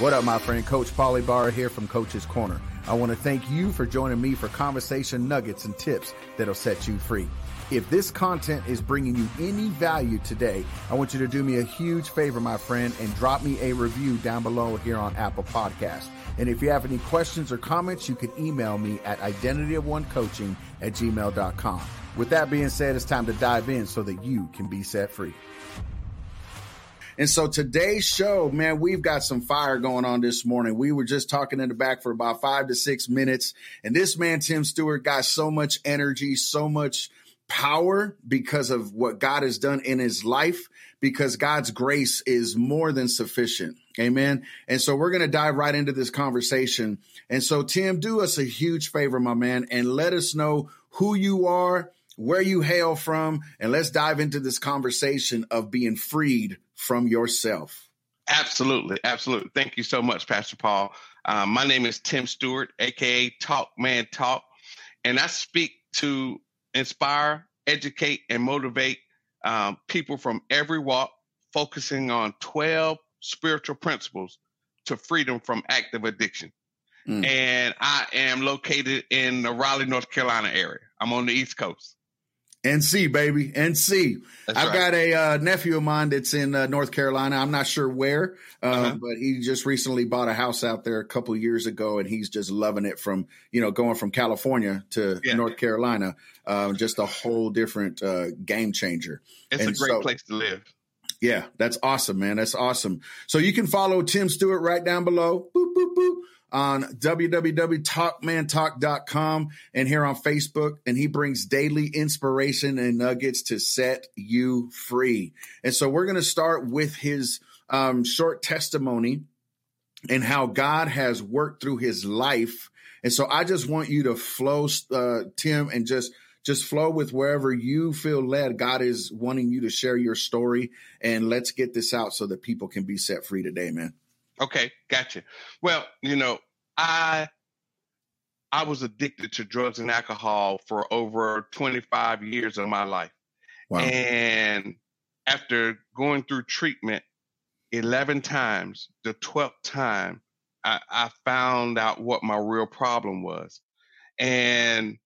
What up, my friend? Coach Paulie Barr here from Coach's Corner. I want to thank you for joining me for conversation nuggets and tips that'll set you free. If this content is bringing you any value today, I want you to do me a huge favor, my friend, and drop me a review down below here on Apple Podcast. And if you have any questions or comments, you can email me at identityofonecoaching at gmail.com. With that being said, it's time to dive in so that you can be set free. And so today's show, man, we've got some fire going on this morning. We were just talking in the back for about five to six minutes. And this man, Tim Stewart, got so much energy, so much power because of what God has done in his life, because God's grace is more than sufficient. Amen. And so we're going to dive right into this conversation. And so, Tim, do us a huge favor, my man, and let us know who you are, where you hail from, and let's dive into this conversation of being freed from yourself. Absolutely. Absolutely. Thank you so much, Pastor Paul. Um, my name is Tim Stewart, aka Talk Man Talk, and I speak to inspire, educate, and motivate um, people from every walk, focusing on 12 spiritual principles to freedom from active addiction. Mm. And I am located in the Raleigh, North Carolina area. I'm on the East Coast. NC baby, NC. That's I've right. got a uh, nephew of mine that's in uh, North Carolina. I'm not sure where, uh, uh-huh. but he just recently bought a house out there a couple years ago, and he's just loving it. From you know, going from California to yeah. North Carolina, uh, just a whole different uh, game changer. It's and a great so, place to live. Yeah, that's awesome, man. That's awesome. So you can follow Tim Stewart right down below. Boop boop boop on www.talkmantalk.com and here on Facebook. And he brings daily inspiration and nuggets to set you free. And so we're going to start with his um, short testimony and how God has worked through his life. And so I just want you to flow, uh, Tim, and just just flow with wherever you feel led. God is wanting you to share your story, and let's get this out so that people can be set free today, man. Okay, gotcha. Well, you know, I I was addicted to drugs and alcohol for over 25 years of my life. Wow. And after going through treatment 11 times, the 12th time, I, I found out what my real problem was. And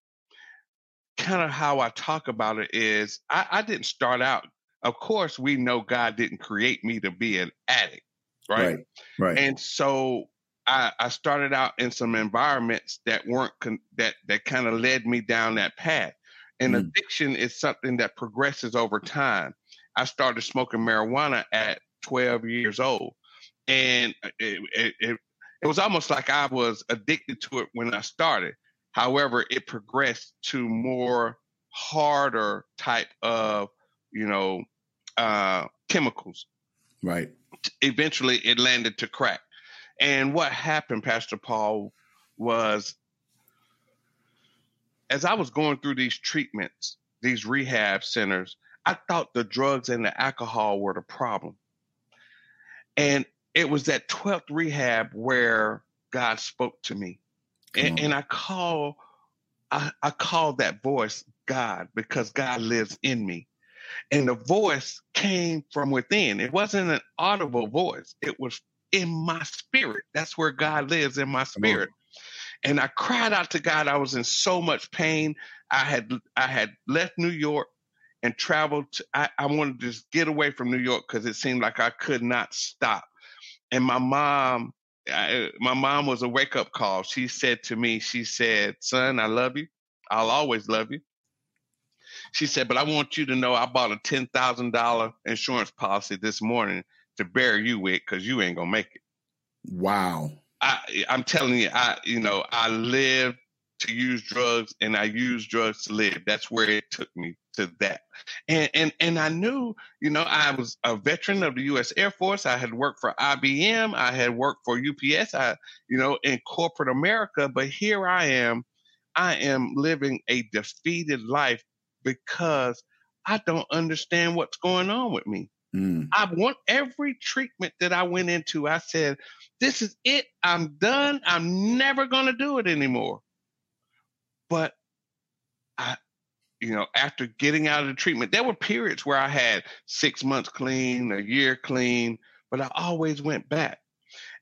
kind of how I talk about it is I, I, didn't start out. Of course, we know God didn't create me to be an addict right? Right. right. And so I, I started out in some environments that weren't con- that that kind of led me down that path. And mm. addiction is something that progresses over time. I started smoking marijuana at 12 years old, and it, it, it, it was almost like I was addicted to it when I started. However, it progressed to more harder type of you know uh, chemicals. Right eventually it landed to crack. And what happened, Pastor Paul, was as I was going through these treatments, these rehab centers, I thought the drugs and the alcohol were the problem. And it was that 12th rehab where God spoke to me. And, and, I call I, I call that voice God because God lives in me. And the voice came from within. It wasn't an audible voice, it was in my spirit. That's where God lives in my spirit. And I cried out to God. I was in so much pain. I had I had left New York and traveled. To, I, I wanted to just get away from New York because it seemed like I could not stop. And my mom, I, my mom was a wake up call. She said to me, she said, "Son, I love you. I'll always love you. She said, but I want you to know I bought a $10,000 insurance policy this morning to bury you with because you ain't going to make it. Wow. I, I'm telling you, I, you know, I lived to use drugs and I used drugs to live. That's where it took me to that. And and and I knew, you know, I was a veteran of the US Air Force. I had worked for IBM, I had worked for UPS, I, you know, in corporate America, but here I am I am living a defeated life because I don't understand what's going on with me. Mm. I want every treatment that I went into, I said, this is it. I'm done. I'm never going to do it anymore. But I, you know, after getting out of the treatment, there were periods where I had six months clean, a year clean, but I always went back.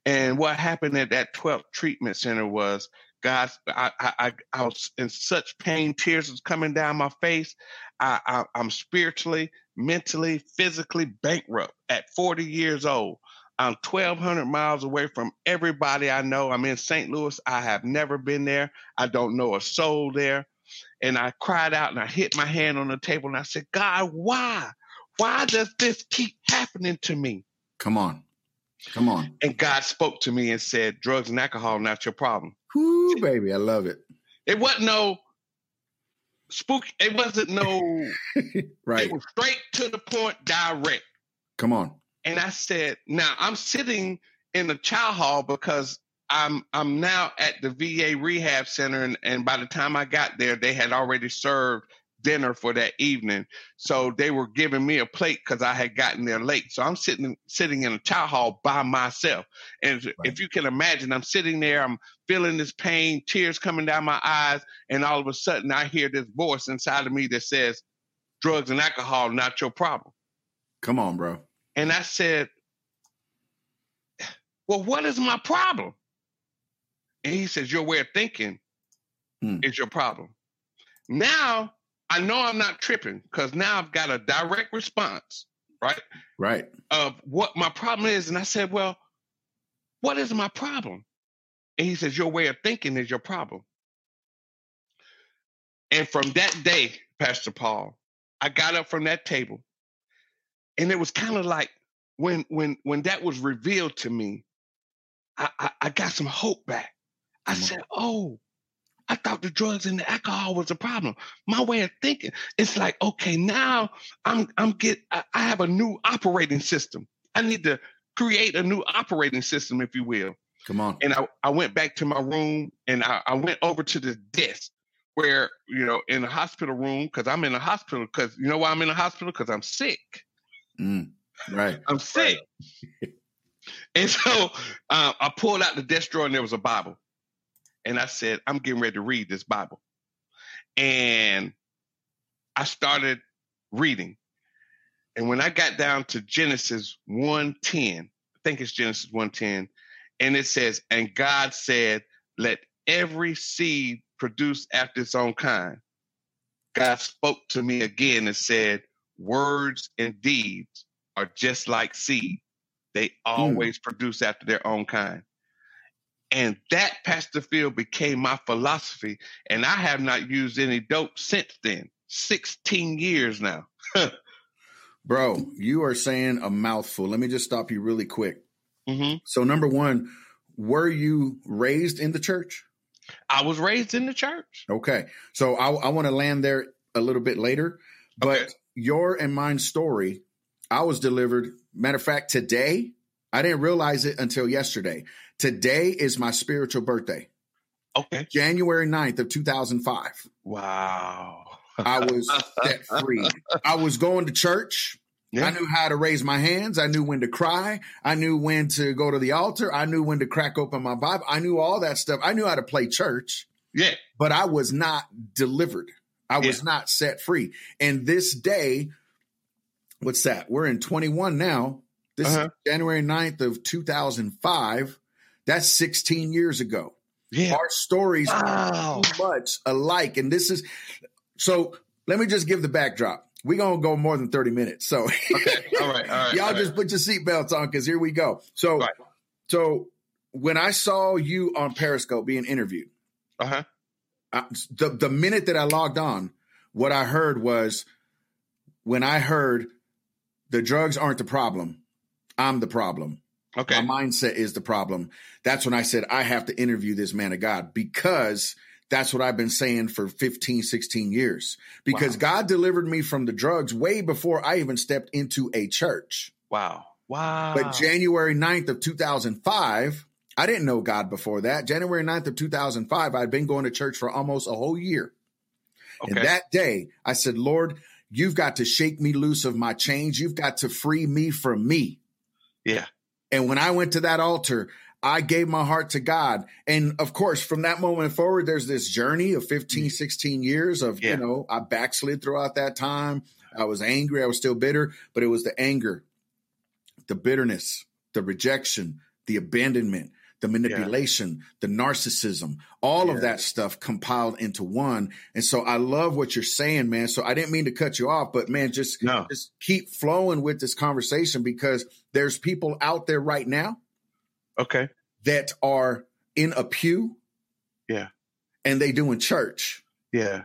And what happened at that 12th treatment center was God, I, I, I was in such pain. Tears was coming down my face. I, I, I'm spiritually, mentally, physically bankrupt at 40 years old. I'm 1,200 miles away from everybody I know. I'm in St. Louis. I have never been there. I don't know a soul there. And I cried out and I hit my hand on the table and I said, God, why? Why does this keep happening to me? Come on. Come on. And God spoke to me and said, drugs and alcohol not your problem. Whoo, baby, I love it. It wasn't no spook. It wasn't no right. It was straight to the point, direct. Come on. And I said, now I'm sitting in the chow hall because I'm I'm now at the VA rehab center, and, and by the time I got there, they had already served dinner for that evening. So they were giving me a plate because I had gotten there late. So I'm sitting sitting in a chow hall by myself. And right. if you can imagine, I'm sitting there, I'm feeling this pain, tears coming down my eyes, and all of a sudden I hear this voice inside of me that says, Drugs and alcohol, not your problem. Come on, bro. And I said, Well, what is my problem? And he says, Your way of thinking hmm. is your problem. Now I know I'm not tripping because now I've got a direct response, right? Right. Of what my problem is. And I said, Well, what is my problem? And he says, Your way of thinking is your problem. And from that day, Pastor Paul, I got up from that table. And it was kind of like when when when that was revealed to me, I, I, I got some hope back. I said, Oh, I thought the drugs and the alcohol was a problem. My way of thinking, it's like, okay, now I'm I'm get I have a new operating system. I need to create a new operating system, if you will. Come on. And I, I went back to my room and I, I went over to the desk where, you know, in the hospital room, because I'm in a hospital, because you know why I'm in a hospital? Because I'm sick. Mm, right. I'm sick. Right. and so uh, I pulled out the desk drawer and there was a Bible and I said, I'm getting ready to read this Bible. And I started reading. And when I got down to Genesis 110, I think it's Genesis 110, and it says, And God said, Let every seed produce after its own kind. God spoke to me again and said, Words and deeds are just like seed. They hmm. always mm. produce after their own kind. And that, Pastor Phil, became my philosophy. And I have not used any dope since then. 16 years now. Bro, you are saying a mouthful. Let me just stop you really quick. Mm-hmm. So, number one, were you raised in the church? I was raised in the church. Okay. So, I, I want to land there a little bit later. But okay. your and mine story, I was delivered. Matter of fact, today, I didn't realize it until yesterday. Today is my spiritual birthday. Okay. January 9th of 2005. Wow. I was set free. I was going to church. Yeah. I knew how to raise my hands. I knew when to cry. I knew when to go to the altar. I knew when to crack open my Bible. I knew all that stuff. I knew how to play church. Yeah. But I was not delivered. I was yeah. not set free. And this day, what's that? We're in 21 now. This uh-huh. is January 9th of 2005. That's 16 years ago. Yeah. Our stories wow. are too much alike. And this is so let me just give the backdrop. We're gonna go more than 30 minutes. So okay. all right, all right. Y'all all just right. put your seatbelts on because here we go. So right. so when I saw you on Periscope being interviewed, uh-huh. I, the the minute that I logged on, what I heard was when I heard the drugs aren't the problem, I'm the problem. Okay. My mindset is the problem. That's when I said, I have to interview this man of God because that's what I've been saying for 15, 16 years. Because wow. God delivered me from the drugs way before I even stepped into a church. Wow. Wow. But January 9th of 2005, I didn't know God before that. January 9th of 2005, I'd been going to church for almost a whole year. Okay. And that day, I said, Lord, you've got to shake me loose of my chains. You've got to free me from me. Yeah. And when I went to that altar, I gave my heart to God. And of course, from that moment forward, there's this journey of 15, mm. 16 years of, yeah. you know, I backslid throughout that time. I was angry. I was still bitter, but it was the anger, the bitterness, the rejection, the abandonment, the manipulation, yeah. the narcissism, all yeah. of that stuff compiled into one. And so I love what you're saying, man. So I didn't mean to cut you off, but man, just, no. just keep flowing with this conversation because there's people out there right now. Okay. That are in a pew. Yeah. And they doing church. Yeah.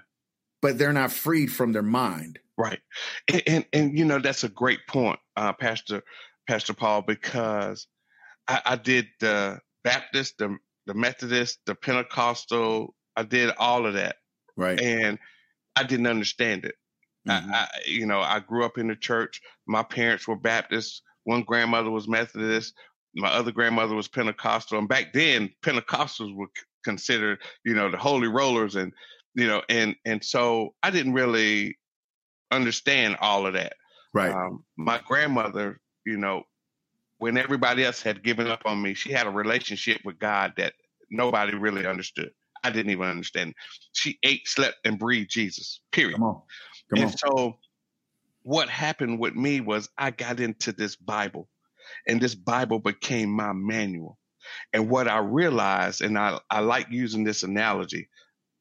But they're not freed from their mind. Right. And, and, and you know, that's a great point, uh, Pastor, Pastor Paul, because I, I did the Baptist, the the Methodist, the Pentecostal. I did all of that. Right. And I didn't understand it. Mm-hmm. I, I, you know, I grew up in the church. My parents were Baptist. One grandmother was Methodist. My other grandmother was Pentecostal. And back then, Pentecostals were considered, you know, the holy rollers, and you know, and and so I didn't really understand all of that. Right. Um, my grandmother, you know, when everybody else had given up on me, she had a relationship with God that nobody really understood. I didn't even understand. She ate, slept, and breathed Jesus. Period. Come on. Come and on. so what happened with me was I got into this Bible, and this Bible became my manual. And what I realized, and I, I like using this analogy,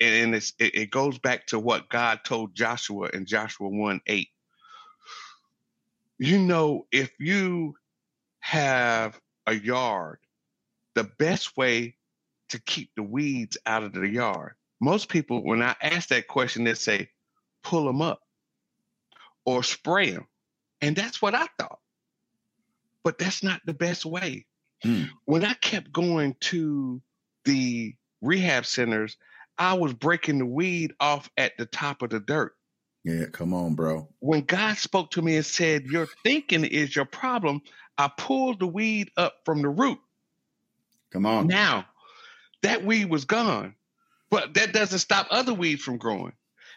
and it, it goes back to what God told Joshua in Joshua 1 8. You know, if you have a yard, the best way to keep the weeds out of the yard. Most people, when I ask that question, they say, pull them up or spray them. And that's what I thought. But that's not the best way. Hmm. When I kept going to the rehab centers, I was breaking the weed off at the top of the dirt. Yeah, come on, bro. When God spoke to me and said, Your thinking is your problem, I pulled the weed up from the root. Come on. Now, that weed was gone, but that doesn't stop other weeds from growing.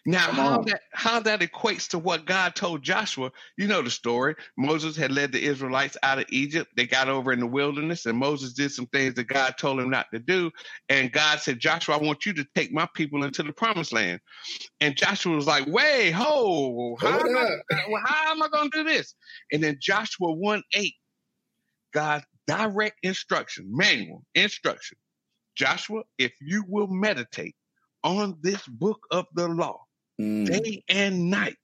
Now, how that how that equates to what God told Joshua, you know the story. Moses had led the Israelites out of Egypt. They got over in the wilderness, and Moses did some things that God told him not to do. And God said, Joshua, I want you to take my people into the promised land. And Joshua was like, Wait, ho, how, am I, how am I going to do this? And then Joshua 1 8 God's direct instruction, manual instruction. Joshua, if you will meditate on this book of the law mm. day and night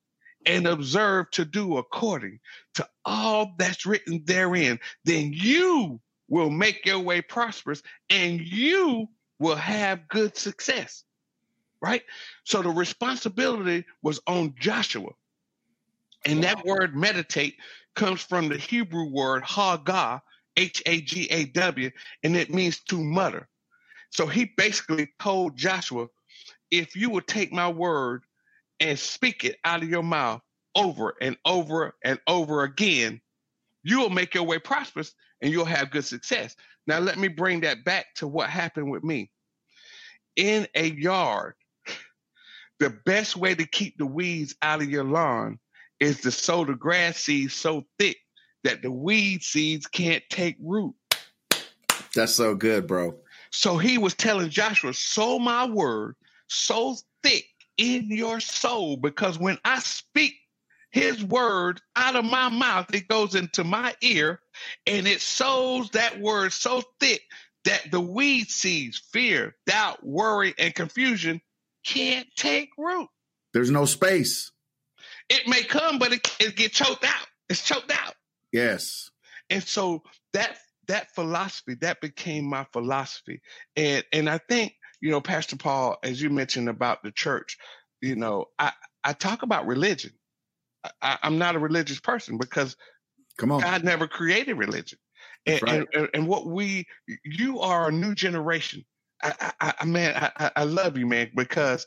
and observe to do according to all that's written therein, then you will make your way prosperous and you will have good success. Right? So the responsibility was on Joshua. And that word meditate comes from the Hebrew word hagah, H A G A W, and it means to mutter. So he basically told Joshua, if you will take my word and speak it out of your mouth over and over and over again, you will make your way prosperous and you'll have good success. Now, let me bring that back to what happened with me. In a yard, the best way to keep the weeds out of your lawn is to sow the grass seeds so thick that the weed seeds can't take root. That's so good, bro. So he was telling Joshua, sow my word so thick in your soul, because when I speak his word out of my mouth, it goes into my ear and it sows that word so thick that the weed seeds, fear, doubt, worry, and confusion can't take root. There's no space. It may come, but it, it get choked out. It's choked out. Yes. And so that that philosophy that became my philosophy, and and I think you know, Pastor Paul, as you mentioned about the church, you know, I I talk about religion. I, am not a religious person because come on, God never created religion, and, right. and, and what we you are a new generation. I, I, I man, I, I love you, man, because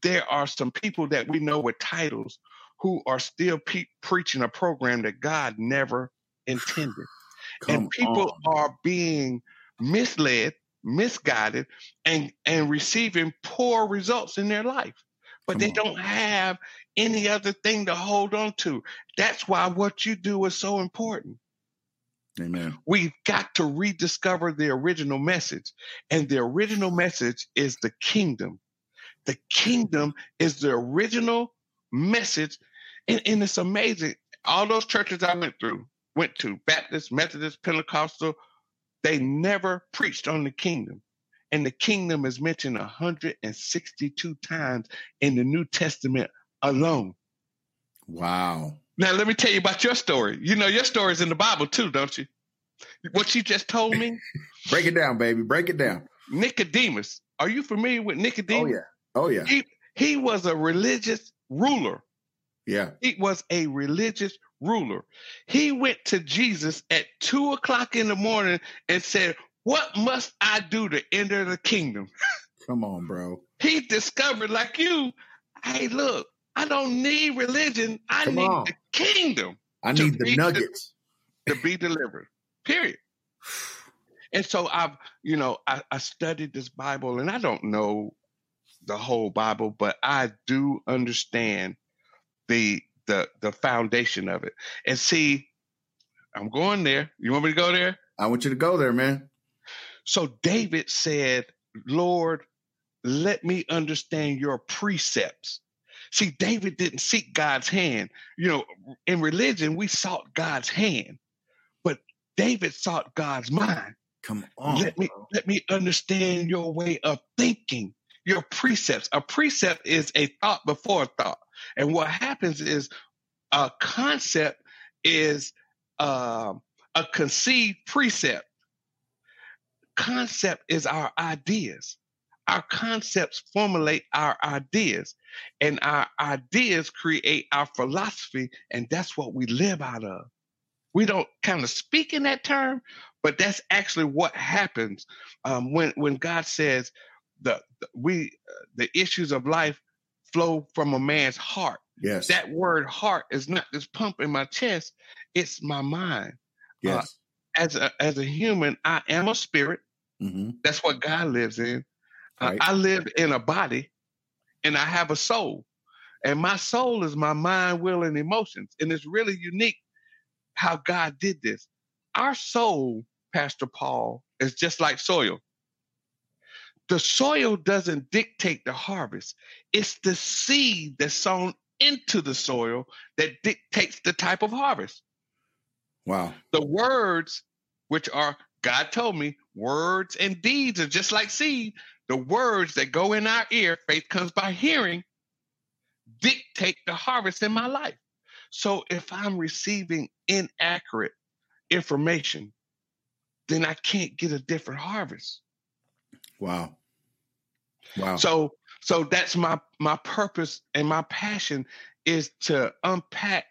there are some people that we know with titles who are still pe- preaching a program that God never intended. Come and people on. are being misled, misguided, and, and receiving poor results in their life. But Come they on. don't have any other thing to hold on to. That's why what you do is so important. Amen. We've got to rediscover the original message. And the original message is the kingdom. The kingdom is the original message and, and it's amazing. All those churches I went through, went to Baptist, Methodist, Pentecostal, they never preached on the kingdom. And the kingdom is mentioned 162 times in the New Testament alone. Wow. Now, let me tell you about your story. You know, your story is in the Bible too, don't you? What you just told me? Break it down, baby. Break it down. Nicodemus. Are you familiar with Nicodemus? Oh, yeah. Oh, yeah. He, he was a religious ruler. Yeah. He was a religious ruler. He went to Jesus at two o'clock in the morning and said, What must I do to enter the kingdom? Come on, bro. He discovered, like you, hey, look, I don't need religion. I Come need on. the kingdom. I need the nuggets to be delivered. Period. And so I've, you know, I, I studied this Bible and I don't know the whole Bible, but I do understand the the the foundation of it. And see, I'm going there. You want me to go there? I want you to go there, man. So David said, Lord, let me understand your precepts. See, David didn't seek God's hand. You know, in religion, we sought God's hand, but David sought God's mind. Come on. Let me bro. let me understand your way of thinking, your precepts. A precept is a thought before a thought. And what happens is a concept is uh, a conceived precept. Concept is our ideas. Our concepts formulate our ideas, and our ideas create our philosophy, and that's what we live out of. We don't kind of speak in that term, but that's actually what happens um, when when God says the, the we uh, the issues of life flow from a man's heart. Yes. That word heart is not this pump in my chest, it's my mind. Uh, yes. Uh, as a as a human, I am a spirit. Mm-hmm. That's what God lives in. Uh, right. Uh, I live in a body and I have a soul. And my soul is my mind, will, and emotions. And it's really unique how God did this. Our soul, Pastor Paul, is just like soil the soil doesn't dictate the harvest. It's the seed that's sown into the soil that dictates the type of harvest. Wow. The words, which are, God told me, words and deeds are just like seed. The words that go in our ear, faith comes by hearing, dictate the harvest in my life. So if I'm receiving inaccurate information, then I can't get a different harvest. Wow. Wow. So so that's my my purpose and my passion is to unpack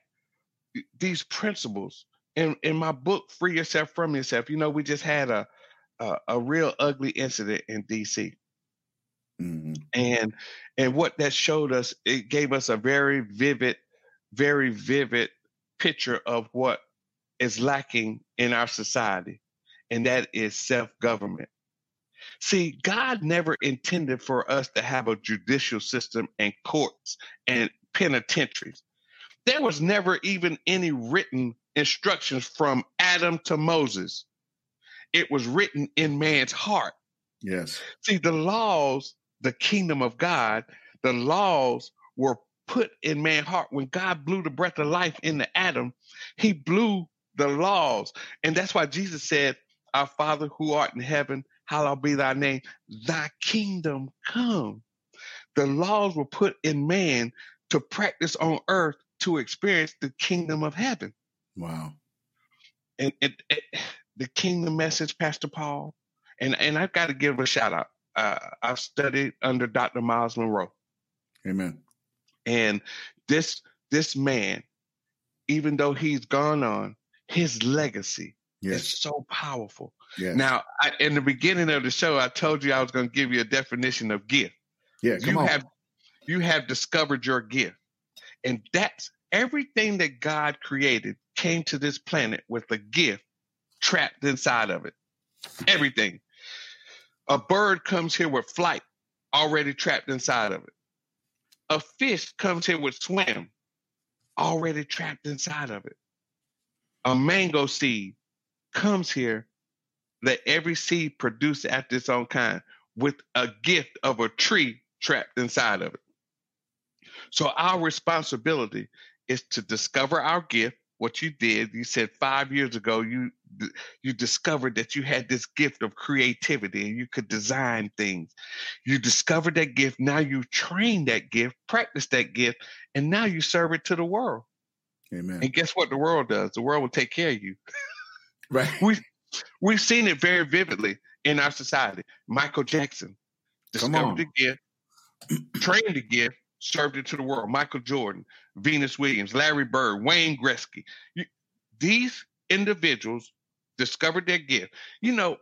these principles in in my book free yourself from yourself you know we just had a a, a real ugly incident in dc mm-hmm. and and what that showed us it gave us a very vivid very vivid picture of what is lacking in our society and that is self-government See, God never intended for us to have a judicial system and courts and penitentiaries. There was never even any written instructions from Adam to Moses. It was written in man's heart. Yes. See, the laws, the kingdom of God, the laws were put in man's heart. When God blew the breath of life into Adam, he blew the laws. And that's why Jesus said, Our Father who art in heaven, hallowed be thy name, thy kingdom come. The laws were put in man to practice on earth to experience the kingdom of heaven. Wow. And it, it, the kingdom message, Pastor Paul, and, and I've got to give a shout out. Uh, I've studied under Dr. Myles Munroe. Amen. And this this man, even though he's gone on, his legacy yes. is so powerful. Yes. Now, I, in the beginning of the show, I told you I was going to give you a definition of gift. Yeah, come you on. have you have discovered your gift, and that's everything that God created came to this planet with a gift trapped inside of it. Everything. A bird comes here with flight already trapped inside of it. A fish comes here with swim already trapped inside of it. A mango seed comes here let every seed produce after its own kind with a gift of a tree trapped inside of it. So our responsibility is to discover our gift, what you did. You said five years ago you you discovered that you had this gift of creativity and you could design things. You discovered that gift. Now you train that gift, practice that gift, and now you serve it to the world. Amen. And guess what the world does? The world will take care of you. right. We we've seen it very vividly in our society. Michael Jackson discovered the gift, trained the gift, served it to the world. Michael Jordan, Venus Williams, Larry Bird, Wayne Gretzky. You, these individuals discovered their gift. You know,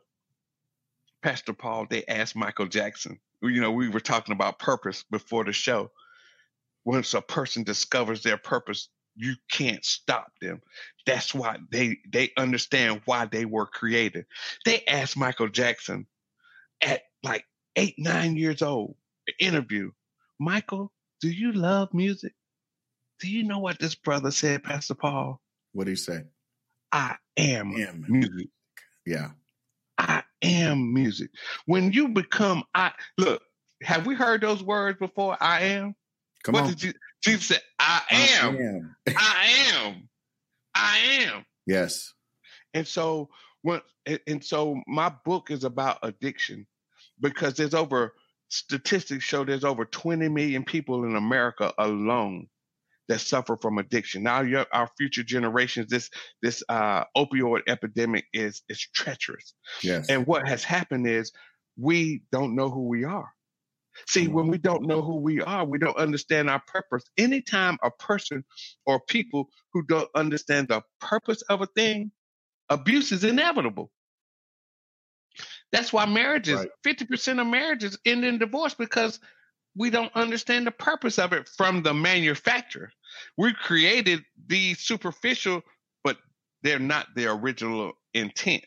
Pastor Paul, they asked Michael Jackson, you know, we were talking about purpose before the show. Once a person discovers their purpose, you can't stop them. That's why they they understand why they were created. They asked Michael Jackson at like eight, nine years old, interview, Michael, do you love music? Do you know what this brother said, Pastor Paul? What did he say? I am, am music. Yeah. I am music. When you become I look, have we heard those words before? I am. Come what on. did you Jesus said, I am. I am. I am. I am. Yes. And so when and so my book is about addiction because there's over statistics show there's over 20 million people in America alone that suffer from addiction. Now, your, our future generations, this this uh, opioid epidemic is is treacherous. Yes. And what has happened is we don't know who we are. See, mm-hmm. when we don't know who we are, we don't understand our purpose. Anytime a person or people who don't understand the purpose of a thing, abuse is inevitable. That's why marriages, right. 50% of marriages end in divorce because we don't understand the purpose of it from the manufacturer. We created these superficial, but they're not the original intent.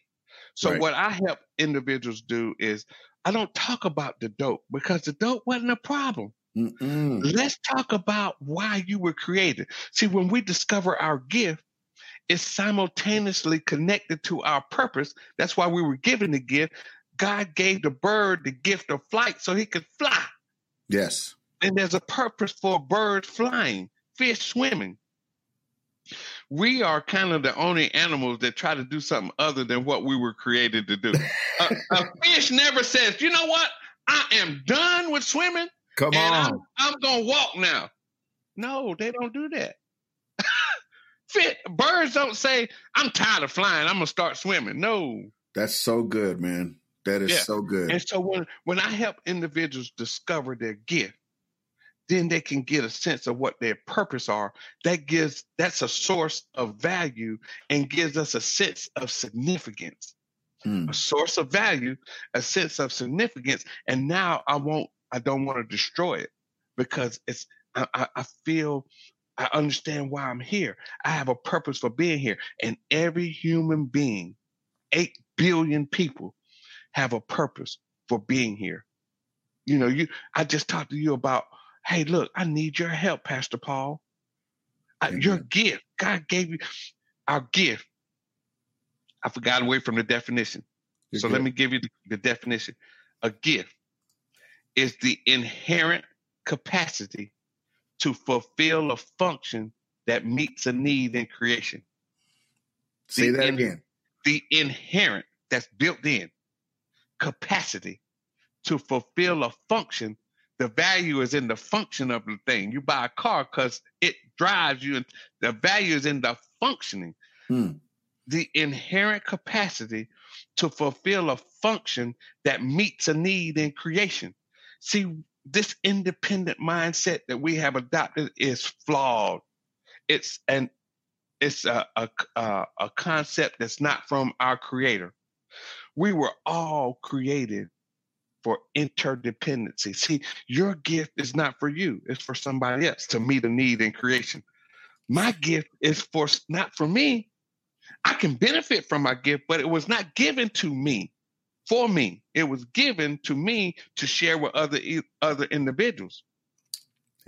So right. what I help individuals do is I don't talk about the dope because the dope wasn't a problem. Mm-mm. Let's talk about why you were created. See, when we discover our gift, it's simultaneously connected to our purpose. That's why we were given the gift. God gave the bird the gift of flight so he could fly. Yes. And there's a purpose for birds flying, fish swimming. We are kind of the only animals that try to do something other than what we were created to do. a, a, fish never says, you know what? I am done with swimming. Come on. I'm, I'm going to walk now. No, they don't do that. Fit, birds don't say, I'm tired of flying. I'm going to start swimming. No. That's so good, man. That is yeah. so good. And so when when I help individuals discover their gift, then they can get a sense of what their purpose are. That gives that's a source of value and gives us a sense of significance. Hmm. A source of value, a sense of significance. And now I won't I don't want to destroy it because it's I, I, I feel I understand why I'm here. I have a purpose for being here. And every human being, eight billion people, have a purpose for being here. You know, you I just talked to you about, hey, look, I need your help, Pastor Paul. I, your gift, God gave you our gift. I forgot away from the definition. You're so good. let me give you the, the definition. A gift is the inherent capacity to fulfill a function that meets a need in creation. Say the that in, again. The inherent, that's built in, capacity to fulfill a function, the value is in the function of the thing. You buy a car because it drives you, and the value is in the functioning. Hmm. The inherent capacity to fulfill a function that meets a need in creation. See, this independent mindset that we have adopted is flawed. It's an it's a, a, a concept that's not from our creator. We were all created for interdependency. See, your gift is not for you, it's for somebody else to meet a need in creation. My gift is for not for me. I can benefit from my gift, but it was not given to me for me. It was given to me to share with other other individuals.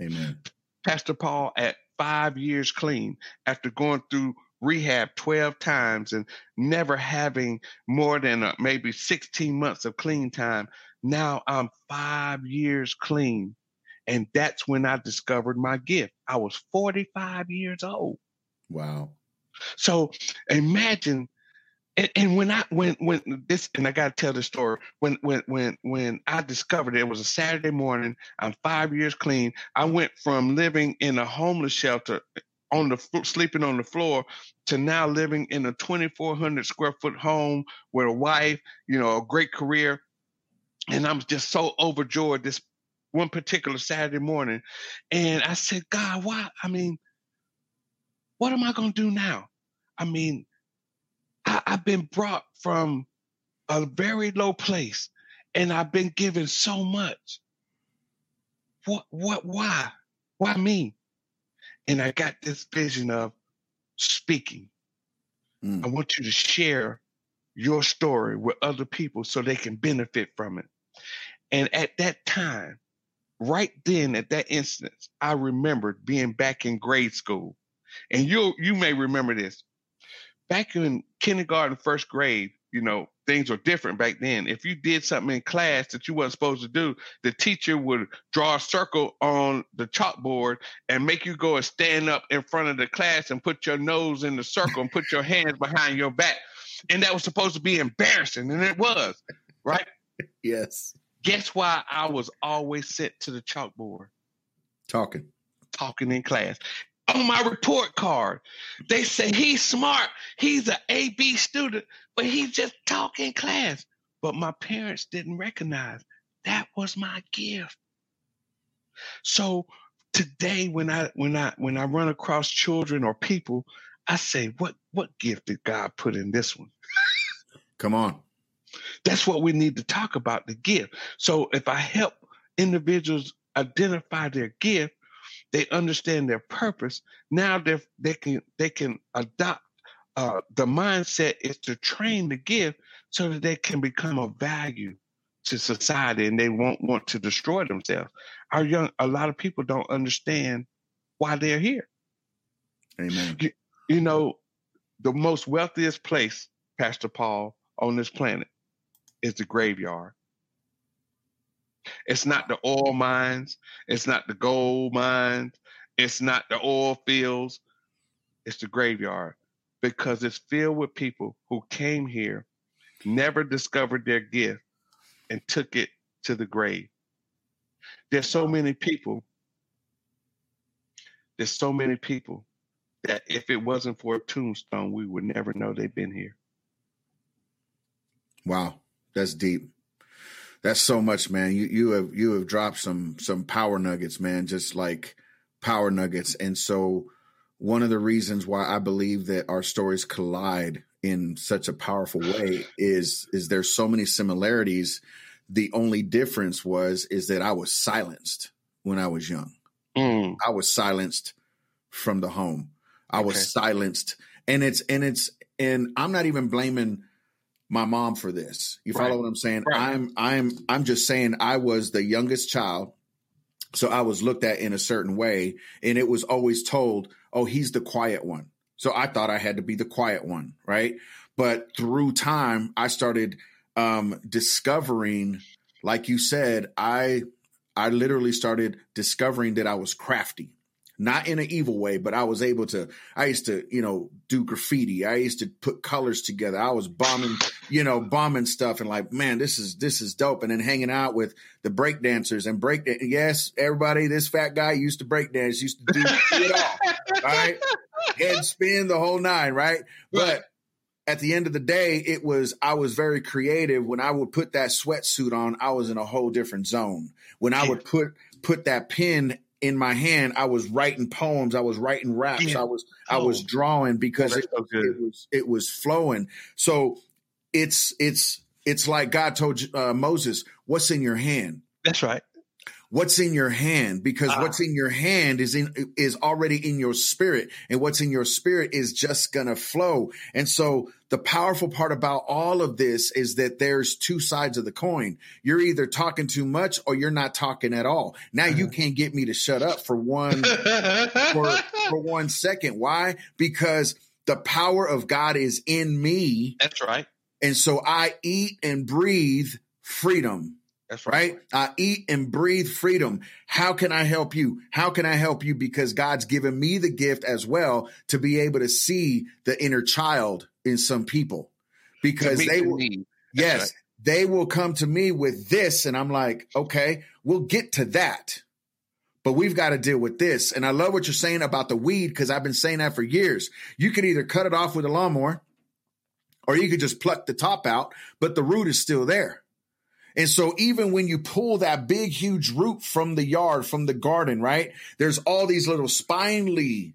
Amen. Pastor Paul at 5 years clean after going through rehab 12 times and never having more than uh, maybe 16 months of clean time. Now I'm five years clean. And that's when I discovered my gift. I was 45 years old. Wow. So imagine and, and, when I when when this and I gotta tell the story when when when when I discovered it, it was a Saturday morning. I'm five years clean. I went from living in a homeless shelter on the sleeping on the floor to now living in a 2,400 square foot home with a wife, you know, a great career, and I'm just so overjoyed this one particular Saturday morning, and I said, God, why? I mean, what am I gonna do now? I mean I, I've been brought from a very low place and I've been given so much. What, what, why? Why me? And I got this vision of speaking. Mm. I want you to share your story with other people so they can benefit from it. And at that time, right then, at that instance, I remembered being back in grade school. And you you may remember this back in kindergarten, first grade, you know, things were different back then. If you did something in class that you weren't supposed to do, the teacher would draw a circle on the chalkboard and make you go and stand up in front of the class and put your nose in the circle and put your hands behind your back. And that was supposed to be embarrassing, and it was, right? yes. Guess why I was always sent to the chalkboard? Talking. Talking in class on my report card. They say he's smart. He's an AB student, but he's just talking class. But my parents didn't recognize that was my gift. So today when I when I when I run across children or people, I say, what what gift did God put in this one? Come on. That's what we need to talk about, the gift. So if I help individuals identify their gift, they understand their purpose. Now they they can they can adopt uh, the mindset is to train the gift so that they can become a value to society and they won't want to destroy themselves. Our young a lot of people don't understand why they're here. Amen. You, you know, the most wealthiest place, Pastor Paul, on this planet is the graveyard. It's not the oil mines. It's not the gold mines. It's not the oil fields. It's the graveyard because it's filled with people who came here, never discovered their gift, and took it to the grave. There's so many people. There's so many people that if it wasn't for a tombstone, we would never know they've been here. Wow, that's deep. That's so much, man. You you have you have dropped some some power nuggets, man. Just like power nuggets, and so one of the reasons why I believe that our stories collide in such a powerful way is is there's so many similarities. The only difference was is that I was silenced when I was young. Mm. I was silenced from the home. I okay. was silenced, and it's and it's and I'm not even blaming my mom for this. You follow right. what I'm saying? Right. I'm I'm I'm just saying I was the youngest child. So I was looked at in a certain way and it was always told, "Oh, he's the quiet one." So I thought I had to be the quiet one, right? But through time I started um discovering like you said, I I literally started discovering that I was crafty not in an evil way, but I was able to, I used to, you know, do graffiti. I used to put colors together. I was bombing, you know, bombing stuff and like, man, this is, this is dope. And then hanging out with the break dancers and break, yes, everybody, this fat guy used to break dance, used to do it all, right? Head spin the whole nine, right? But at the end of the day, it was, I was very creative. When I would put that sweatsuit on, I was in a whole different zone. When I would put, put that pen in my hand, I was writing poems, I was writing raps, yeah. I was oh. I was drawing because oh, it, so it, was it was flowing. So it's it's it's like God told uh, Moses, "What's in your hand?" That's right what's in your hand because ah. what's in your hand is in is already in your spirit and what's in your spirit is just to flow and so the powerful part about all of this is that there's two sides of the coin you're either talking too much or you're not talking at all now you uh-huh. can't get me to shut up for one for, for one second why because the power of god is in me that's right and so i eat and breathe freedom That's right. right. I eat and breathe freedom. How can I help you? How can I help you? Because God's given me the gift as well to be able to see the inner child in some people because they will, yes, right. they will come to me with this. And I'm like, okay, we'll get to that but we've got to deal with this. And I love what you're saying about the weed because I've been saying that for years. You could either cut it off with a lawnmower or you could just pluck the top out, but the root is still there. And so even when you pull that big, huge root from the yard, from the garden, right? There's all these little spinely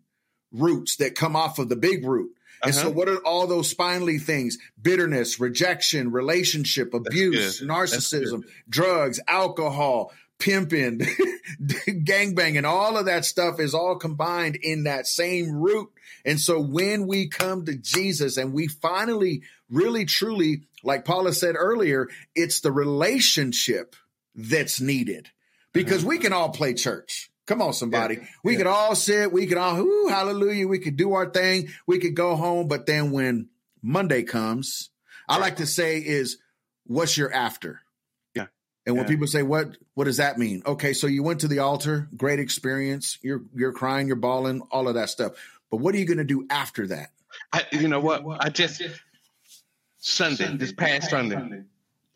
roots that come off of the big root. And uh-huh. so what are all those spinely things? Bitterness, rejection, relationship, abuse, narcissism, drugs, alcohol, pimping, gangbanging, all of that stuff is all combined in that same root. And so when we come to Jesus and we finally really truly, like Paula said earlier, it's the relationship that's needed because we can all play church. Come on, somebody. Yeah, we yeah. could all sit, we could all, ooh, hallelujah, we could do our thing, we could go home. But then when Monday comes, I like to say is, what's your after? Yeah. And when yeah. people say, "What what does that mean?" Okay, so you went to the altar, great experience. You're you're crying, you're bawling, all of that stuff. But what are you going to do after that? I, you know what? I just Sunday, this past Sunday,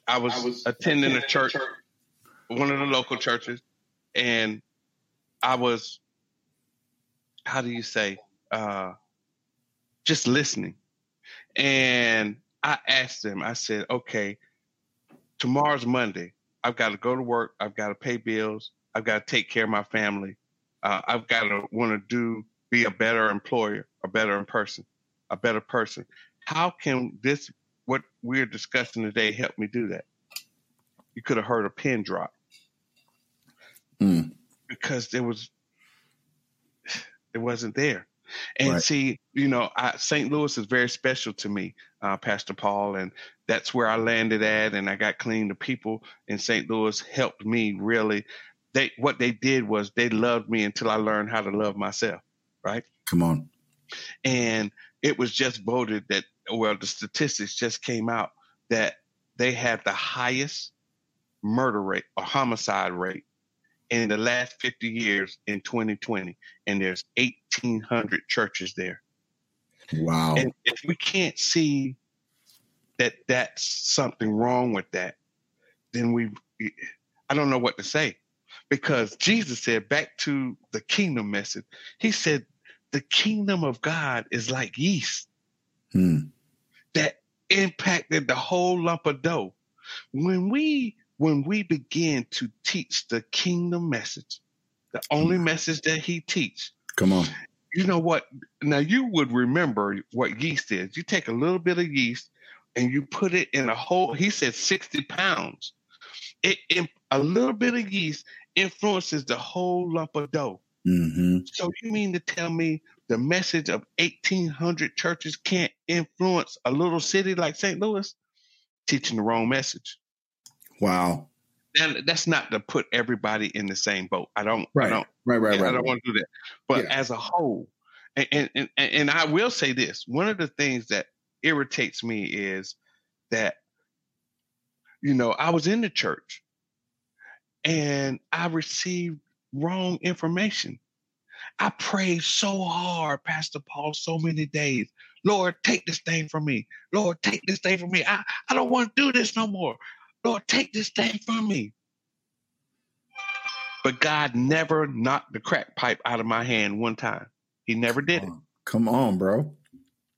I was, I was attending a church, one of the local churches, and I was, how do you say, uh, just listening. And I asked them, I said, okay, tomorrow's Monday. I've got to go to work. I've got to pay bills. I've got to take care of my family. Uh, I've got to want to do be a better employer, a better person, a better person. How can this what we're discussing today help me do that? You could have heard a pin drop mm. Because there was it wasn't there. And right. see, you know, I, St. Louis is very special to me, uh, Pastor Paul, and that's where I landed at. And I got clean. The people in St. Louis helped me really. They what they did was they loved me until I learned how to love myself. Right? Come on. And it was just voted that well, the statistics just came out that they had the highest murder rate or homicide rate in the last 50 years in 2020 and there's 1800 churches there. Wow. And if we can't see that that's something wrong with that then we i don't know what to say. Because jesus said back to the kingdom message he said the kingdom of god is like yeast hmm. that impacted the whole lump of dough. When we when we begin to teach the kingdom message, the only message that he teach. Come on. You know what? Now you would remember what yeast is. You take a little bit of yeast and you put it in a whole. He said sixty pounds. It, it a little bit of yeast influences the whole lump of dough. Mm-hmm. So you mean to tell me the message of eighteen hundred churches can't influence a little city like St. Louis? Teaching the wrong message. Wow. And that's not to put everybody in the same boat. I don't. Right. I don't. Right. Right. Right. I don't want to do that. But yeah. as a whole, and, and and and I will say this: one of the things that irritates me is that you know I was in the church and I received wrong information. I prayed so hard, Pastor Paul, so many days. Lord, take this thing from me. Lord, take this thing from me. I, I don't want to do this no more. Lord, take this thing from me. But God never knocked the crack pipe out of my hand one time. He never did it. Come on, bro.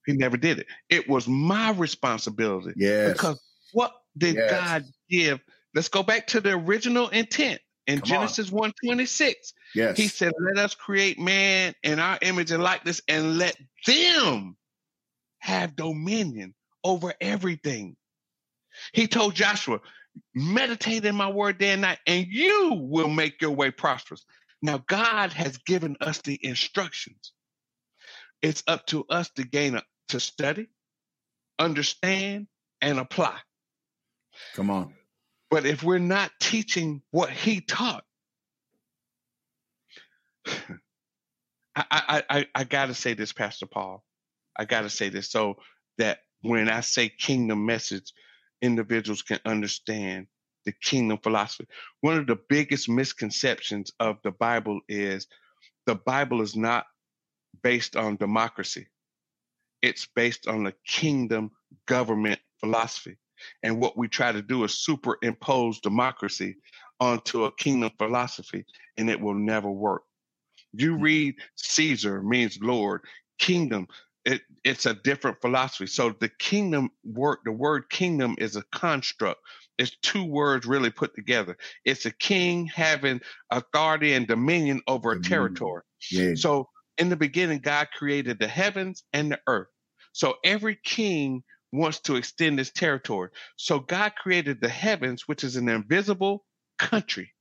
He never did it. It was my responsibility. Yeah. Because what did yes. God give? Let's go back to the original intent in Come Genesis twenty six. Yes. He said, Let us create man in our image and likeness and let them have dominion over everything. He told Joshua, meditate in my word day and night, and you will make your way prosperous. Now, God has given us the instructions. It's up to us to gain a, to study, understand, and apply. Come on. But if we're not teaching what he taught, I, I, I, I got to say this, Pastor Paul. I got to say this so that when I say kingdom message, individuals can understand the kingdom philosophy. One of the biggest misconceptions of the Bible is the Bible is not based on democracy. It's based on the kingdom government philosophy. And what we try to do is superimpose democracy onto a kingdom philosophy, and it will never work. You mm. read Caesar means Lord, kingdom, it, it's a different philosophy. So the kingdom work, the word kingdom is a construct. It's two words really put together. It's a king having authority and dominion over a territory. Yeah. So in the beginning, God created the heavens and the earth. So every king wants to extend his territory. So God created the heavens, which is an invisible country,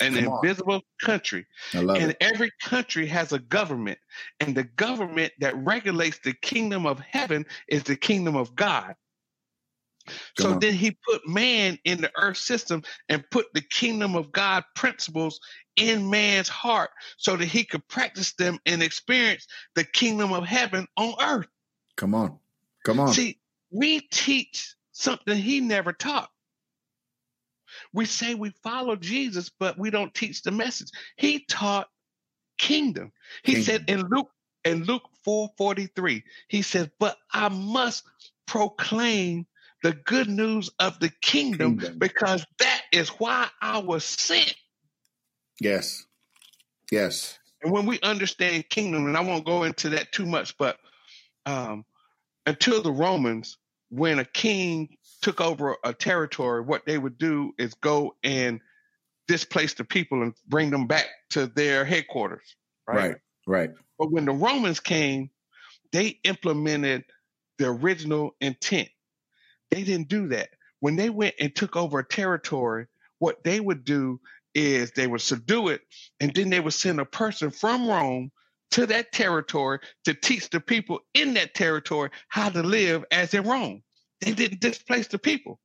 an Come invisible on. country. And it. every country has a government, and the government that regulates the kingdom of heaven is the kingdom of God. Come so on. then he put man in the earth system and put the kingdom of God principles in man's heart so that he could practice them and experience the kingdom of heaven on earth. Come on. Come on. See, we teach something he never taught. We say we follow Jesus, but we don't teach the message. He taught kingdom. He kingdom. said in Luke in Luke 4:43, he said, "But I must proclaim the good news of the kingdom, kingdom, because that is why I was sent." Yes. Yes. And when we understand kingdom, and I won't go into that too much, but um, until the Romans, when a king took over a territory, what they would do is go and displace the people and bring them back to their headquarters. Right. Right. right. But when the Romans came, they implemented the original intent. They didn't do that. When they went and took over a territory, what they would do is they would subdue it and then they would send a person from Rome to that territory to teach the people in that territory how to live as in Rome. They didn't displace the people.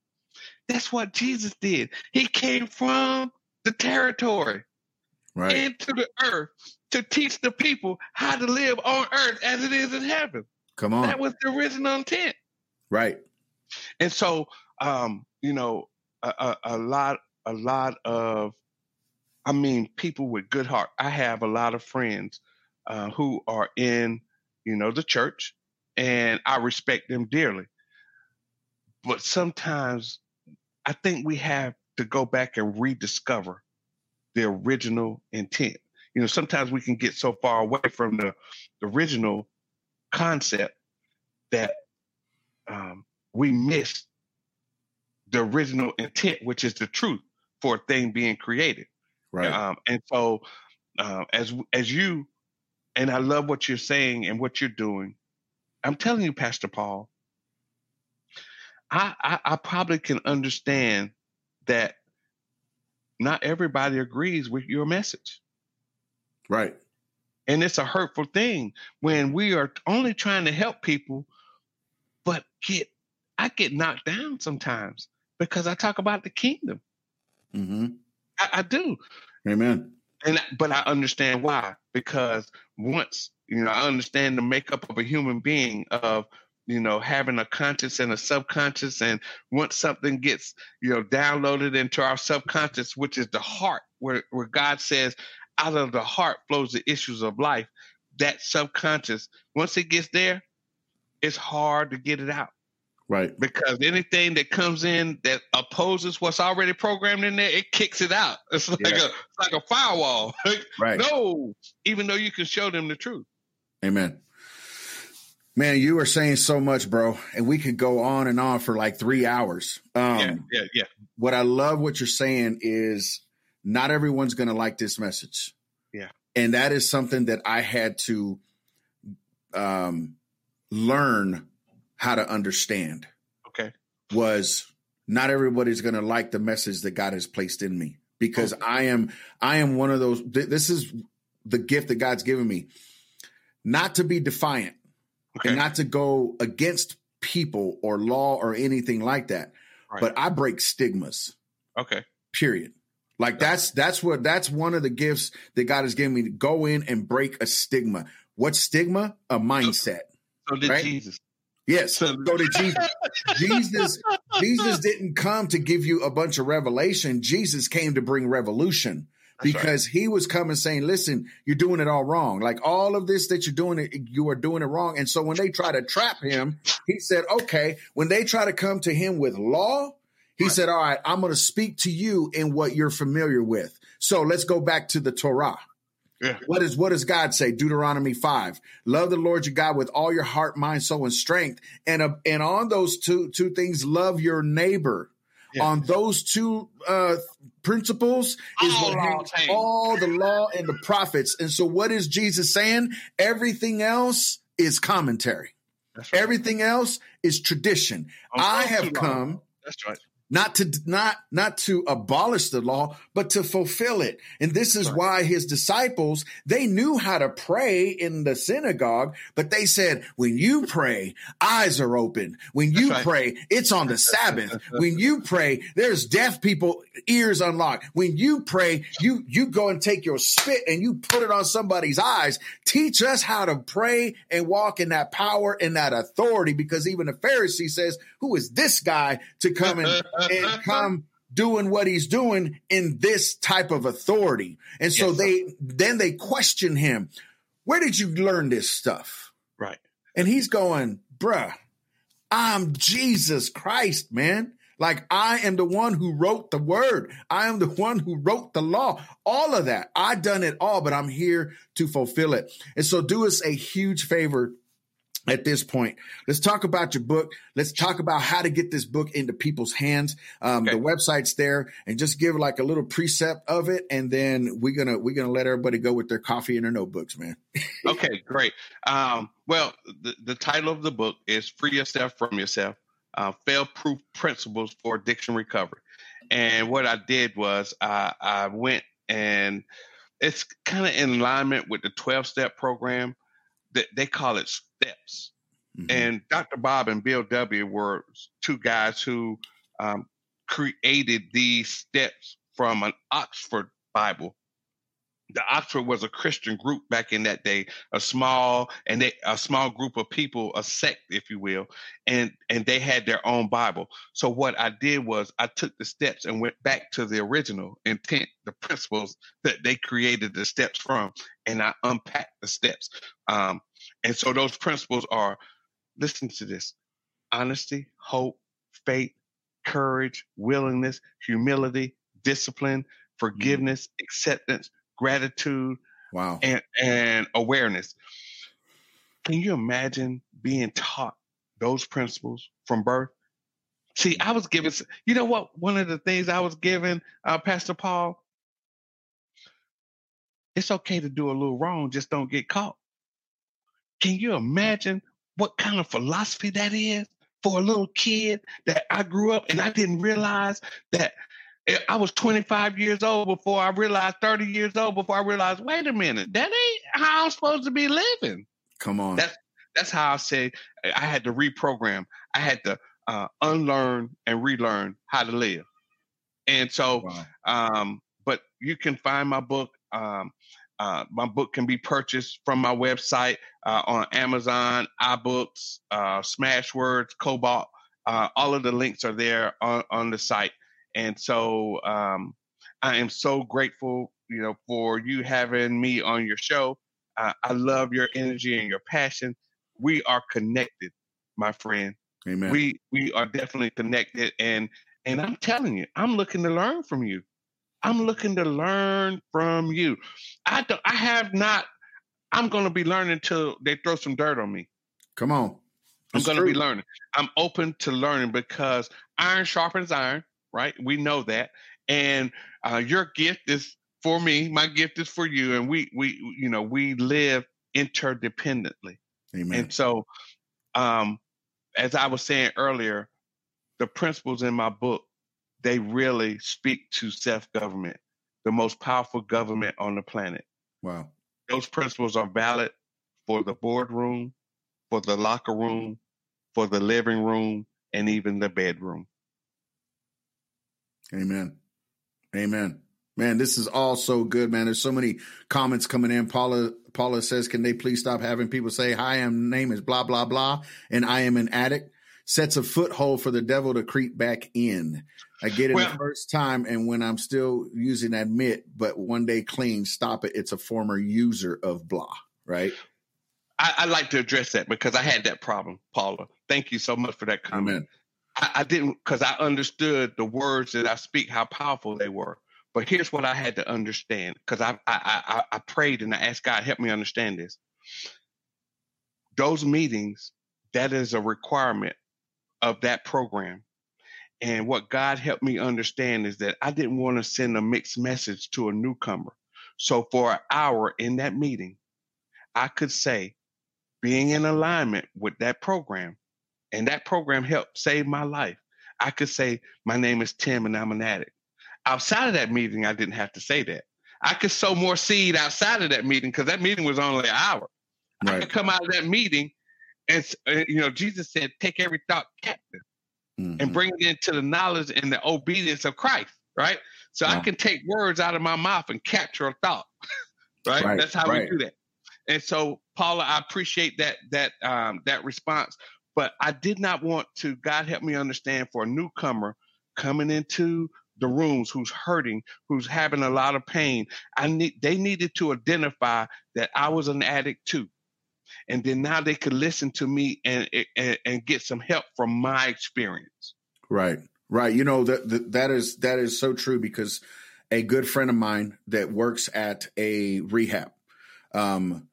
That's what Jesus did. He came from the territory right. into the earth to teach the people how to live on earth as it is in heaven. Come on. That was the original intent. Right. And so, um, you know, a, a, a lot, a lot of, I mean, people with good heart. I have a lot of friends uh, who are in, you know, the church, and I respect them dearly. But sometimes I think we have to go back and rediscover the original intent. You know, sometimes we can get so far away from the, the original concept that um, we miss the original intent, which is the truth for a thing being created. Right. Um, and so, uh, as as you and I love what you're saying and what you're doing. I'm telling you, Pastor Paul, I, I, I probably can understand that not everybody agrees with your message. Right. And it's a hurtful thing when we are only trying to help people, but get I get knocked down sometimes because I talk about the kingdom. Mm-hmm. I, I do. Amen and but I understand why because once you know I understand the makeup of a human being of you know having a conscious and a subconscious and once something gets you know downloaded into our subconscious which is the heart where where God says out of the heart flows the issues of life that subconscious once it gets there it's hard to get it out Right. Because anything that comes in that opposes what's already programmed in there, it kicks it out. It's like yeah. a it's like a firewall. right. No, even though you can show them the truth. Amen. Man, you are saying so much, bro, and we could go on and on for like three hours. Um, yeah, yeah, yeah. What I love what you're saying is not everyone's going to like this message. Yeah, and that is something that I had to um, learn how to understand. Okay. Was not everybody's going to like the message that God has placed in me because okay. I am I am one of those th- this is the gift that God's given me not to be defiant okay. and not to go against people or law or anything like that. Right. But I break stigmas. Okay. Period. Like that's that's what that's one of the gifts that God has given me to go in and break a stigma. What stigma? A mindset. So did right? Jesus. Yes. Go to Jesus. Jesus, Jesus didn't come to give you a bunch of revelation. Jesus came to bring revolution because right. he was coming saying, listen, you're doing it all wrong. Like all of this that you're doing it, you are doing it wrong. And so when they try to trap him, he said, okay, when they try to come to him with law, he right. said, all right, I'm going to speak to you in what you're familiar with. So let's go back to the Torah. Yeah. What is what does God say? Deuteronomy five. Love the Lord your God with all your heart, mind, soul, and strength. And uh, and on those two two things, love your neighbor on those two uh, principles is all, what all the law and the prophets. And so, what is Jesus saying? Everything else is commentary. Right. Everything else is tradition. I have come. That's right not to not not to abolish the law but to fulfill it. And this is why his disciples they knew how to pray in the synagogue but they said when you pray eyes are open. When you right. pray it's on the sabbath. When you pray there's deaf people ears unlocked. When you pray you you go and take your spit and you put it on somebody's eyes. Teach us how to pray and walk in that power and that authority because even the pharisee says who is this guy to come and and come doing what he's doing in this type of authority. And so yes, they then they question him, where did you learn this stuff? Right. And he's going, bruh, I'm Jesus Christ, man. Like I am the one who wrote the word. I am the one who wrote the law. All of that. I done it all, but I'm here to fulfill it. And so do us a huge favor at this point. Let's talk about your book. Let's talk about how to get this book into people's hands. Um, okay. The website's there, and just give like a little precept of it, and then we're gonna we're gonna let everybody go with their coffee and their notebooks, man. okay, great. Um, well, the, the title of the book is "Free Yourself from Yourself: uh, Fail-Proof Principles for Addiction Recovery." And what I did was I, I went and it's kind of in alignment with the 12 step program that they call it steps. Mm-hmm. And Dr. Bob and Bill W. were two guys who um, created these steps from an Oxford Bible. The Oxford was a Christian group back in that day, a small and they, a small group of people, a sect, if you will, and and they had their own Bible. So what I did was I took the steps and went back to the original intent, the principles that they created the steps from, and I unpacked the steps. Um, and so those principles are listen to this honesty, hope, faith, courage, willingness, humility, discipline, mm-hmm. forgiveness, mm. acceptance, gratitude, wow, and, and awareness. Can you imagine being taught those principles from birth? See, I was given, you know what? One of the things I was given, uh, Pastor Paul, it's okay to do a little wrong, just don't get caught. Can you imagine what kind of philosophy that is for a little kid that I grew up and I didn't realize that eh, I was 25 years old before I realized 30 years old before I realized, wait a minute, that ain't how I'm supposed to be living. Come on. That's that's how I say I had to reprogram. I had to uh, unlearn and relearn how to live. And so, wow. um, but you can find my book. Um, uh, my book can be purchased from my website uh, on Amazon, iBooks, uh, Smashwords, Kobo. Uh, all of the links are there on, on the site. And so um, I am so grateful, you know, for you having me on your show. Uh, I love your energy and your passion. We are connected, my friend. Amen. We we are definitely connected, and and I'm telling you, I'm looking to learn from you. I'm looking to learn from you. I don't, I have not. I'm going to be learning till they throw some dirt on me. Come on. I'm going to be learning. I'm open to learning because iron sharpens iron, right? We know that. And uh, your gift is for me. My gift is for you. And we, we, you know, we live interdependently. Amen. And so, um, as I was saying earlier, the principles in my book they really speak to self government, the most powerful government on the planet. Wow. Those principles are valid for the boardroom, for the locker room, for the living room, and even the bedroom. Amen. Amen. Man, this is all so good, man. There's so many comments coming in. Paula Paula says, "Can they please stop having people say, "Hi, I'm name is blah blah blah, and I am an addict." Sets a foothold for the devil to creep back in. I get it well, the first time, and when I'm still using, admit, but one day clean, stop it. It's a former user of blah, right? I, I like to address that because I had that problem, Paula. Thank you so much for that comment. I, I didn't because I understood the words that I speak, how powerful they were. But here's what I had to understand because I, I, I I prayed and I asked God help me understand this. Those meetings, that is a requirement of that program. And what God helped me understand is that I didn't want to send a mixed message to a newcomer. So for an hour in that meeting, I could say, being in alignment with that program, and that program helped save my life. I could say, My name is Tim and I'm an addict. Outside of that meeting, I didn't have to say that. I could sow more seed outside of that meeting because that meeting was only an hour. Right. I could come out of that meeting and, uh, you know, Jesus said, Take every thought captive mm-hmm. and bring it into the knowledge and the obedience of Christ, right? So I can take words out of my mouth and capture a thought, right? right? That's how right. we do that. And so, Paula, I appreciate that that um, that response, but I did not want to. God help me understand for a newcomer coming into the rooms who's hurting, who's having a lot of pain. I need they needed to identify that I was an addict too. And then now they could listen to me and and, and get some help from my experience. Right. Right. You know that that, that is that is so true because a good friend of mine that works at a rehab um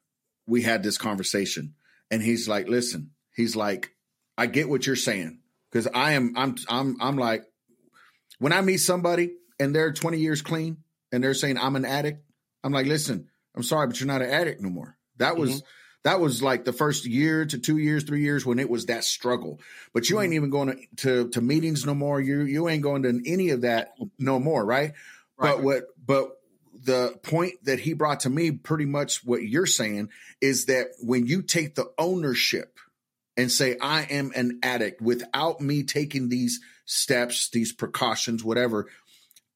we had this conversation and he's like, listen, he's like, I get what you're saying. Cause I am, I'm, I'm, I'm like, when I meet somebody and they're 20 years clean and they're saying I'm an addict, I'm like, listen, I'm sorry, but you're not an addict no more. That was, mm-hmm. That was like the first year to two years, three years when it was that struggle. But you mm-hmm. ain't even going to, to, to meetings no more. You you ain't going to any of that no more, right? right? But what but the point that he brought to me, pretty much what you're saying, is that when you take the ownership and say, I am an addict without me taking these steps, these precautions, whatever,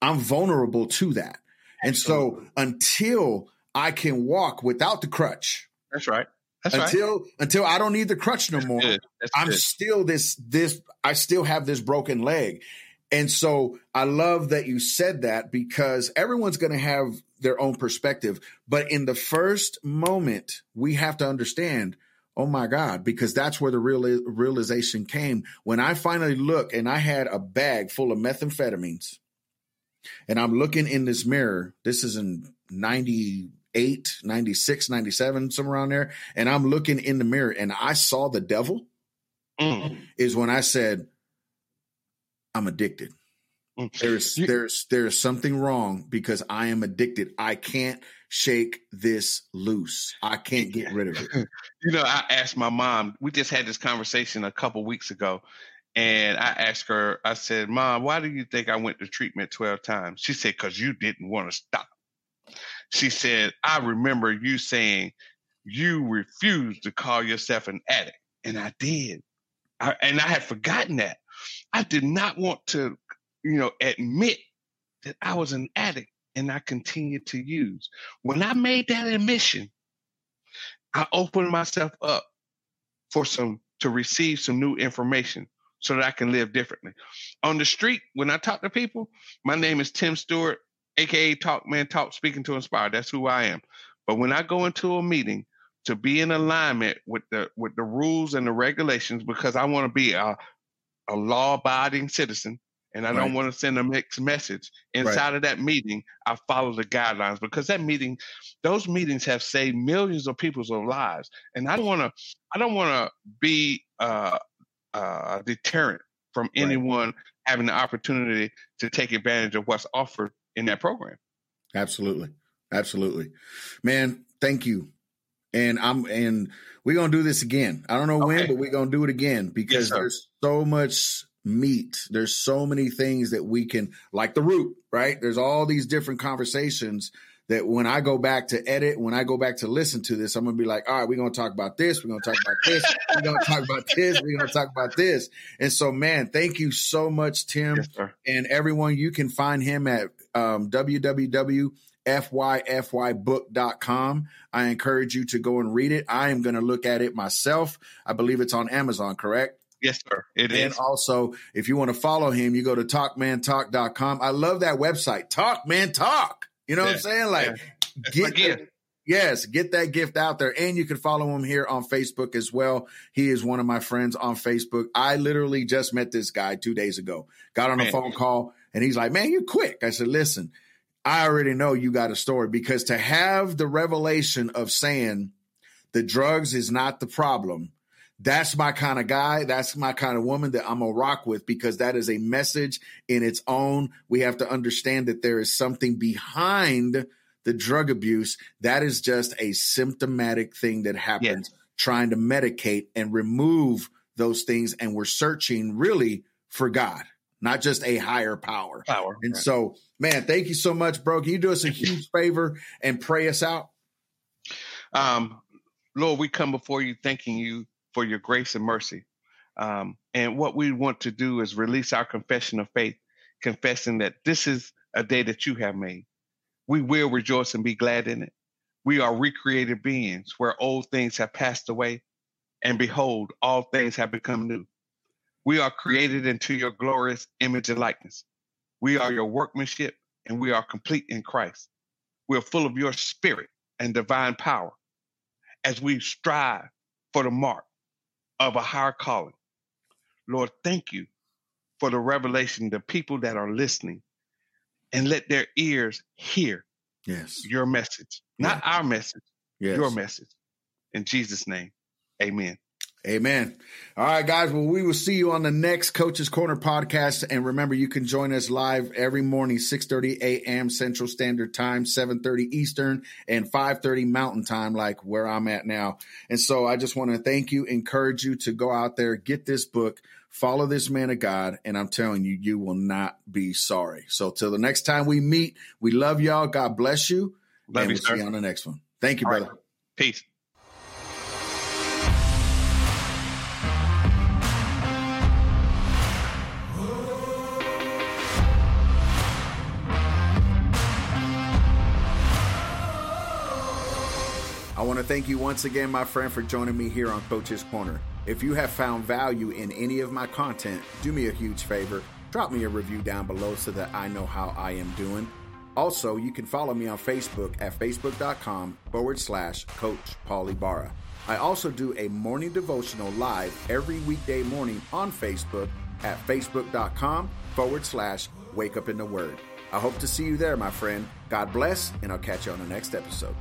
I'm vulnerable to that. And so until I can walk without the crutch. That's right. That's until right. until I don't need the crutch no more. I'm good. still this this I still have this broken leg. And so I love that you said that because everyone's going to have their own perspective. But in the first moment, we have to understand, oh my God, because that's where the real realization came. When I finally look and I had a bag full of methamphetamines and I'm looking in this mirror, this is in 98, 96, 97, somewhere around there. And I'm looking in the mirror and I saw the devil mm. is when I said, I'm addicted. Mm. There's there's there's something wrong because I am addicted. I can't shake this loose. I can't get rid of it. you know, I asked my mom. We just had this conversation a couple weeks ago, and I asked her. I said, "Mom, why do you think I went to treatment twelve times?" She said, "Cause you didn't want to stop." She said, "I remember you saying you refused to call yourself an addict, and I did, I, and I had forgotten that." I did not want to, you know, admit that I was an addict and I continued to use. When I made that admission, I opened myself up for some to receive some new information so that I can live differently. On the street, when I talk to people, my name is Tim Stewart, aka Talk Man Talk, speaking to inspire. That's who I am. But when I go into a meeting to be in alignment with the with the rules and the regulations, because I want to be a, a law abiding citizen and I right. don't want to send a mixed message inside right. of that meeting. I follow the guidelines because that meeting, those meetings have saved millions of people's lives, and I don't want to. I don't want to be uh, uh, a deterrent from right. anyone having the opportunity to take advantage of what's offered in that program. Absolutely, absolutely, man. Thank you, and I'm and we're gonna do this again. I don't know okay. when, but we're gonna do it again because yes, there's so much meat. There's so many things that we can, like the root, right? There's all these different conversations that when I go back to edit, when I go back to listen to this, I'm gonna be like, all right, we're gonna talk about this, we're gonna talk about this, we're gonna talk about this, we're gonna talk about this. And so, man, thank you so much, Tim, yes, and everyone. You can find him at um, www.fyfybook.com. I encourage you to go and read it. I am going to look at it myself. I believe it's on Amazon, correct? Yes, sir. It and is. also, if you want to follow him, you go to talkmantalk.com. I love that website. Talk, man, talk. You know yeah. what I'm saying? Like, yeah. get the, Yes, get that gift out there. And you can follow him here on Facebook as well. He is one of my friends on Facebook. I literally just met this guy two days ago, got on man. a phone call, and he's like, Man, you're quick. I said, Listen, I already know you got a story because to have the revelation of saying the drugs is not the problem that's my kind of guy. That's my kind of woman that I'm gonna rock with because that is a message in its own. We have to understand that there is something behind the drug abuse. That is just a symptomatic thing that happens yes. trying to medicate and remove those things. And we're searching really for God, not just a higher power. Power. And right. so, man, thank you so much, bro. Can you do us a huge favor and pray us out? Um, Lord, we come before you thanking you for your grace and mercy. Um, and what we want to do is release our confession of faith, confessing that this is a day that you have made. We will rejoice and be glad in it. We are recreated beings where old things have passed away, and behold, all things have become new. We are created into your glorious image and likeness. We are your workmanship, and we are complete in Christ. We are full of your spirit and divine power as we strive for the mark of a higher calling. Lord, thank you for the revelation, the people that are listening, and let their ears hear yes. your message, not yeah. our message, yes. your message. In Jesus' name, amen. Amen. All right, guys. Well, we will see you on the next Coach's Corner podcast. And remember, you can join us live every morning, 6.30 a.m. Central Standard Time, 7.30 Eastern, and 5.30 Mountain Time, like where I'm at now. And so I just want to thank you, encourage you to go out there, get this book, follow this man of God, and I'm telling you, you will not be sorry. So till the next time we meet, we love y'all. God bless you. Love and you, we'll sir. see you on the next one. Thank you, All brother. Right. Peace. I want to thank you once again, my friend, for joining me here on Coach's Corner. If you have found value in any of my content, do me a huge favor. Drop me a review down below so that I know how I am doing. Also, you can follow me on Facebook at facebook.com forward slash Coach Paulie Barra. I also do a morning devotional live every weekday morning on Facebook at facebook.com forward slash Wake Up in the Word. I hope to see you there, my friend. God bless, and I'll catch you on the next episode.